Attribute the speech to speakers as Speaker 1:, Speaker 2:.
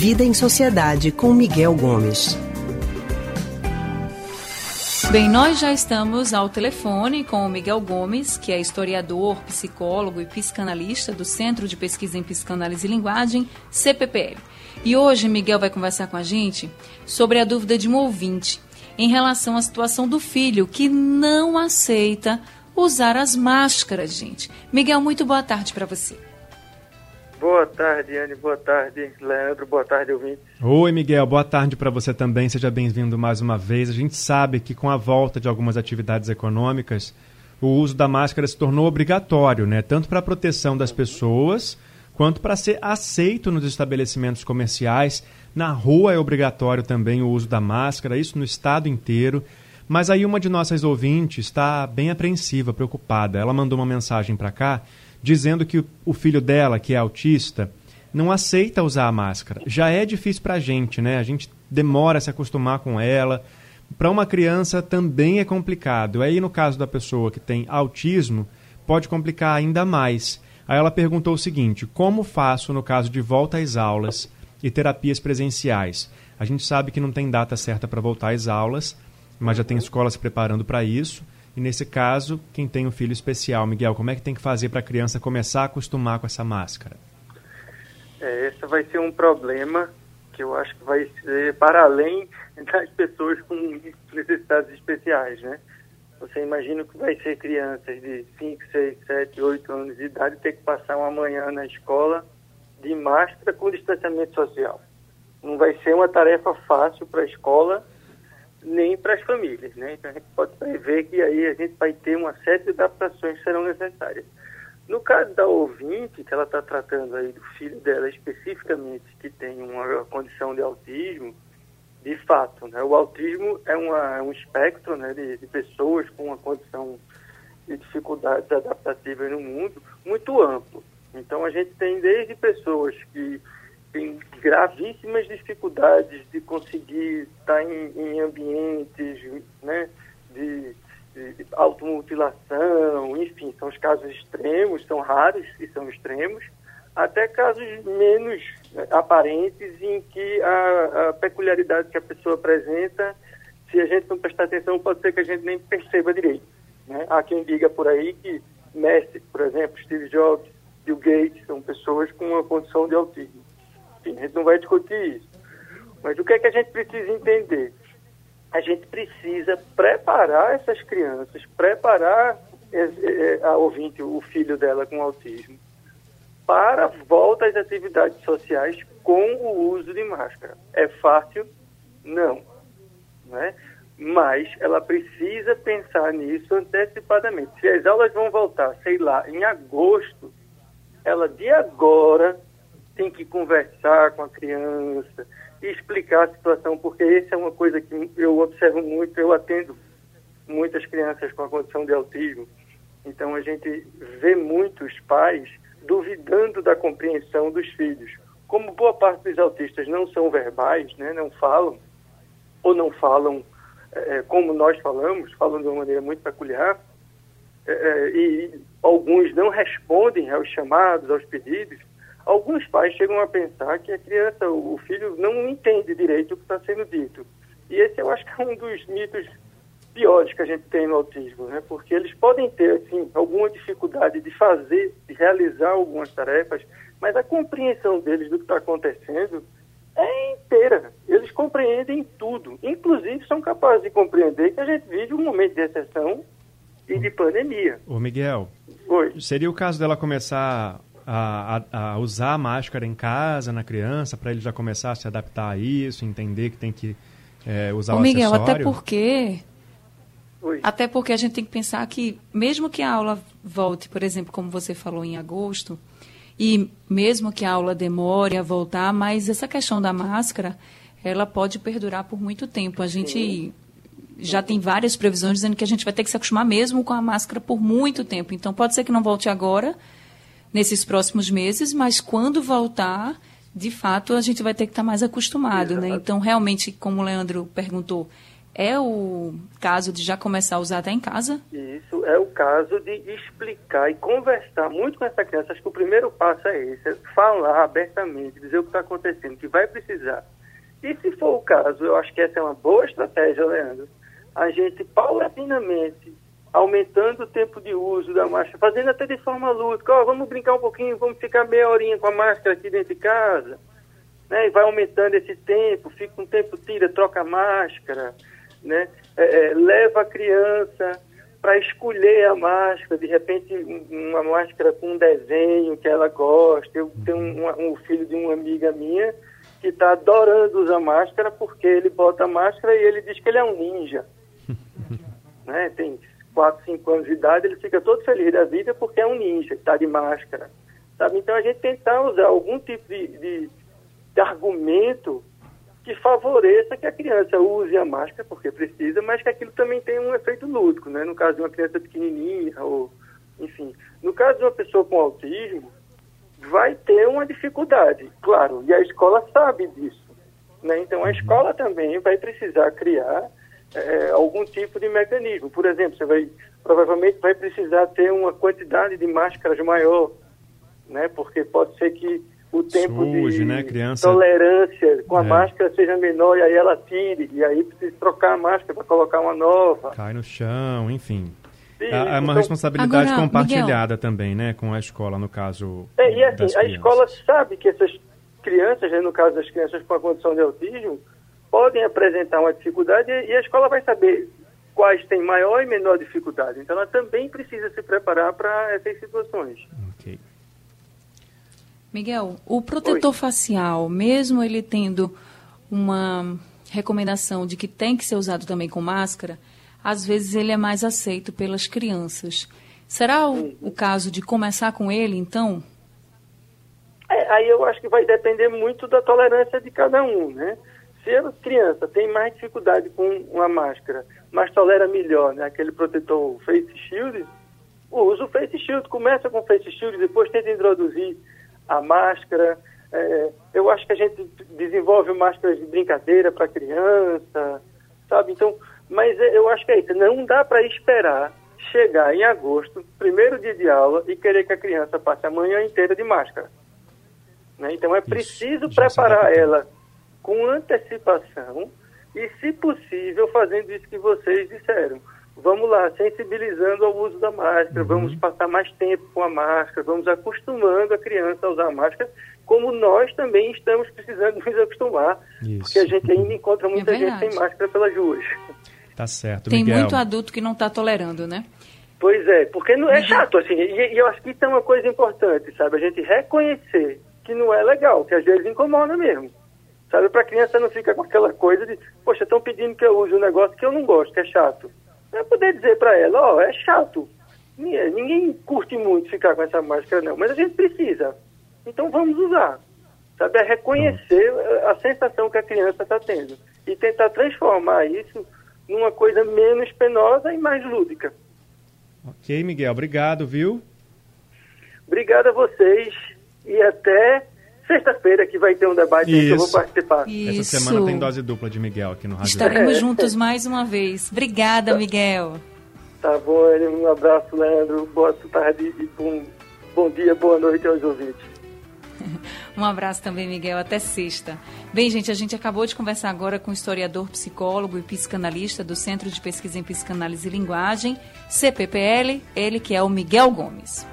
Speaker 1: Vida em Sociedade com Miguel Gomes.
Speaker 2: Bem, nós já estamos ao telefone com o Miguel Gomes, que é historiador, psicólogo e psicanalista do Centro de Pesquisa em Psicanálise e Linguagem, CPPL. E hoje Miguel vai conversar com a gente sobre a dúvida de um ouvinte em relação à situação do filho que não aceita usar as máscaras, gente. Miguel, muito boa tarde para você.
Speaker 3: Boa tarde, Anne. Boa tarde, Leandro. Boa tarde, ouvinte.
Speaker 4: Oi, Miguel. Boa tarde para você também. Seja bem-vindo mais uma vez. A gente sabe que com a volta de algumas atividades econômicas, o uso da máscara se tornou obrigatório, né? Tanto para a proteção das pessoas, quanto para ser aceito nos estabelecimentos comerciais. Na rua é obrigatório também o uso da máscara, isso no estado inteiro. Mas aí uma de nossas ouvintes está bem apreensiva, preocupada. Ela mandou uma mensagem para cá dizendo que o filho dela, que é autista, não aceita usar a máscara. Já é difícil para a gente, né? A gente demora a se acostumar com ela. Para uma criança também é complicado. Aí, no caso da pessoa que tem autismo, pode complicar ainda mais. Aí ela perguntou o seguinte: como faço no caso de volta às aulas e terapias presenciais? A gente sabe que não tem data certa para voltar às aulas, mas já tem escola se preparando para isso. E nesse caso, quem tem um filho especial, Miguel, como é que tem que fazer para a criança começar a acostumar com essa máscara?
Speaker 3: É, esse vai ser um problema que eu acho que vai ser para além das pessoas com necessidades especiais, né? Você imagina que vai ser crianças de 5, 6, 7, 8 anos de idade ter que passar uma manhã na escola de máscara com distanciamento social. Não vai ser uma tarefa fácil para a escola nem para as famílias, né? Então a gente pode prever que aí a gente vai ter uma série de adaptações que serão necessárias. No caso da ouvinte, que ela está tratando aí do filho dela especificamente, que tem uma condição de autismo, de fato, né? O autismo é, uma, é um espectro né, de, de pessoas com uma condição de dificuldades adaptativas no mundo muito amplo. Então a gente tem desde pessoas que tem gravíssimas dificuldades de conseguir estar em, em ambientes né, de, de, automutilação, enfim, são os casos extremos, são raros e são extremos, até casos menos né, aparentes em que a, a peculiaridade que a pessoa apresenta, se a gente não prestar atenção, pode ser que a gente nem perceba direito. Né? Há quem diga por aí que Messi, por exemplo, Steve Jobs, Bill Gates, são pessoas com uma condição de autismo. Enfim, a gente não vai discutir isso. Mas o que é que a gente precisa entender? A gente precisa preparar essas crianças, preparar a ouvinte, o filho dela com autismo, para a volta às atividades sociais com o uso de máscara. É fácil? Não. Né? Mas ela precisa pensar nisso antecipadamente. Se as aulas vão voltar, sei lá, em agosto, ela de agora tem que conversar com a criança explicar a situação, porque isso é uma coisa que eu observo muito, eu atendo muitas crianças com a condição de autismo. Então a gente vê muitos pais duvidando da compreensão dos filhos. Como boa parte dos autistas não são verbais, né, não falam, ou não falam é, como nós falamos, falam de uma maneira muito peculiar, é, e alguns não respondem aos chamados, aos pedidos, alguns pais chegam a pensar que a criança, o filho, não entende direito o que está sendo dito. E esse eu acho que é um dos mitos piores que a gente tem no autismo, né? Porque eles podem ter, assim, alguma dificuldade de fazer, de realizar algumas tarefas, mas a compreensão deles do que está acontecendo é inteira. Eles compreendem tudo. Inclusive, são capazes de compreender que a gente vive um momento de exceção e de pandemia.
Speaker 4: Ô, Miguel.
Speaker 3: Oi.
Speaker 4: Seria o caso dela começar a, a, a, usar a máscara em casa na criança para ele já começar a se adaptar a isso, entender que tem que é, usar Ô, o
Speaker 2: Miguel,
Speaker 4: acessório?
Speaker 2: até porque Oi. até porque a gente tem que pensar que mesmo que a aula volte, por exemplo, como você falou em agosto, e mesmo que a aula demore a voltar, mas essa questão da máscara, ela pode perdurar por muito tempo. A gente Sim. já tem várias previsões dizendo que a gente vai ter que se acostumar mesmo com a máscara por muito tempo. Então pode ser que não volte agora, nesses próximos meses, mas quando voltar, de fato, a gente vai ter que estar mais acostumado, né? Então, realmente, como o Leandro perguntou, é o caso de já começar a usar até em casa?
Speaker 3: Isso, é o caso de explicar e conversar muito com essa criança. Acho que o primeiro passo é esse, é falar abertamente, dizer o que está acontecendo, que vai precisar. E se for o caso, eu acho que essa é uma boa estratégia, Leandro, a gente paulatinamente aumentando o tempo de uso da máscara, fazendo até de forma lúdica, oh, vamos brincar um pouquinho, vamos ficar meia horinha com a máscara aqui dentro de casa, né? E vai aumentando esse tempo, fica um tempo, tira, troca a máscara, né? É, é, leva a criança para escolher a máscara, de repente uma máscara com um desenho que ela gosta. Eu tenho um, um filho de uma amiga minha que está adorando usar máscara porque ele bota a máscara e ele diz que ele é um ninja. né? Tem 4, 5 anos de idade, ele fica todo feliz da vida porque é um ninja, está de máscara. Sabe? Então a gente tentar usar algum tipo de, de, de argumento que favoreça que a criança use a máscara porque precisa, mas que aquilo também tenha um efeito lúdico, né? No caso de uma criança pequenininha ou, enfim, no caso de uma pessoa com autismo, vai ter uma dificuldade, claro, e a escola sabe disso, né? Então a uhum. escola também vai precisar criar é, algum tipo de mecanismo. Por exemplo, você vai provavelmente vai precisar ter uma quantidade de máscaras maior, né? Porque pode ser que o tempo Suge, de
Speaker 4: né, criança?
Speaker 3: tolerância com a é. máscara seja menor e aí ela tire, e aí precisa trocar a máscara para colocar uma nova.
Speaker 4: Cai no chão, enfim. Sim, é uma então, responsabilidade agora, compartilhada Miguel. também, né, com a escola, no caso.
Speaker 3: É, e assim, a escola sabe que essas crianças, né, no caso das crianças com a condição de autismo, podem apresentar uma dificuldade e a escola vai saber quais têm maior e menor dificuldade. Então ela também precisa se preparar para essas situações. Ok.
Speaker 2: Miguel, o protetor Oi. facial, mesmo ele tendo uma recomendação de que tem que ser usado também com máscara, às vezes ele é mais aceito pelas crianças. Será o, uhum. o caso de começar com ele, então?
Speaker 3: É, aí eu acho que vai depender muito da tolerância de cada um, né? Se a criança tem mais dificuldade com uma máscara, mas tolera melhor né, aquele protetor Face Shield, usa o Face Shield. Começa com o Face Shield, depois tenta introduzir a máscara. É, eu acho que a gente desenvolve máscaras de brincadeira para criança, sabe? Então, mas é, eu acho que é isso. Não dá para esperar chegar em agosto, primeiro dia de aula, e querer que a criança passe a manhã inteira de máscara. Né? Então é preciso isso, preparar ela com antecipação e, se possível, fazendo isso que vocês disseram vamos lá, sensibilizando ao uso da máscara, uhum. vamos passar mais tempo com a máscara, vamos acostumando a criança a usar a máscara, como nós também estamos precisando nos acostumar, Isso. porque a gente ainda encontra é muita é gente sem máscara pelas ruas.
Speaker 4: Tá certo,
Speaker 2: Tem
Speaker 4: Miguel.
Speaker 2: muito adulto que não está tolerando, né?
Speaker 3: Pois é, porque não é uhum. chato, assim, e, e eu acho que isso é uma coisa importante, sabe? A gente reconhecer que não é legal, que às vezes incomoda mesmo. Sabe, para a criança não fica com aquela coisa de, poxa, estão pedindo que eu use um negócio que eu não gosto, que é chato para poder dizer para ela, ó, oh, é chato. Ninguém curte muito ficar com essa máscara, não, mas a gente precisa. Então vamos usar. Sabe, é reconhecer a sensação que a criança está tendo e tentar transformar isso numa coisa menos penosa e mais lúdica.
Speaker 4: Ok, Miguel, obrigado, viu?
Speaker 3: Obrigado a vocês e até sexta-feira que vai ter um debate que eu vou participar.
Speaker 4: Isso. Essa semana tem dose dupla de Miguel aqui no Rádio
Speaker 2: Estaremos é. juntos mais uma vez. Obrigada, Miguel.
Speaker 3: Tá bom, um abraço, Leandro. Boa tarde e bom, bom dia, boa noite aos ouvintes.
Speaker 2: Um abraço também, Miguel. Até sexta. Bem, gente, a gente acabou de conversar agora com o historiador, psicólogo e psicanalista do Centro de Pesquisa em Psicanálise e Linguagem, CPPL, ele que é o Miguel Gomes.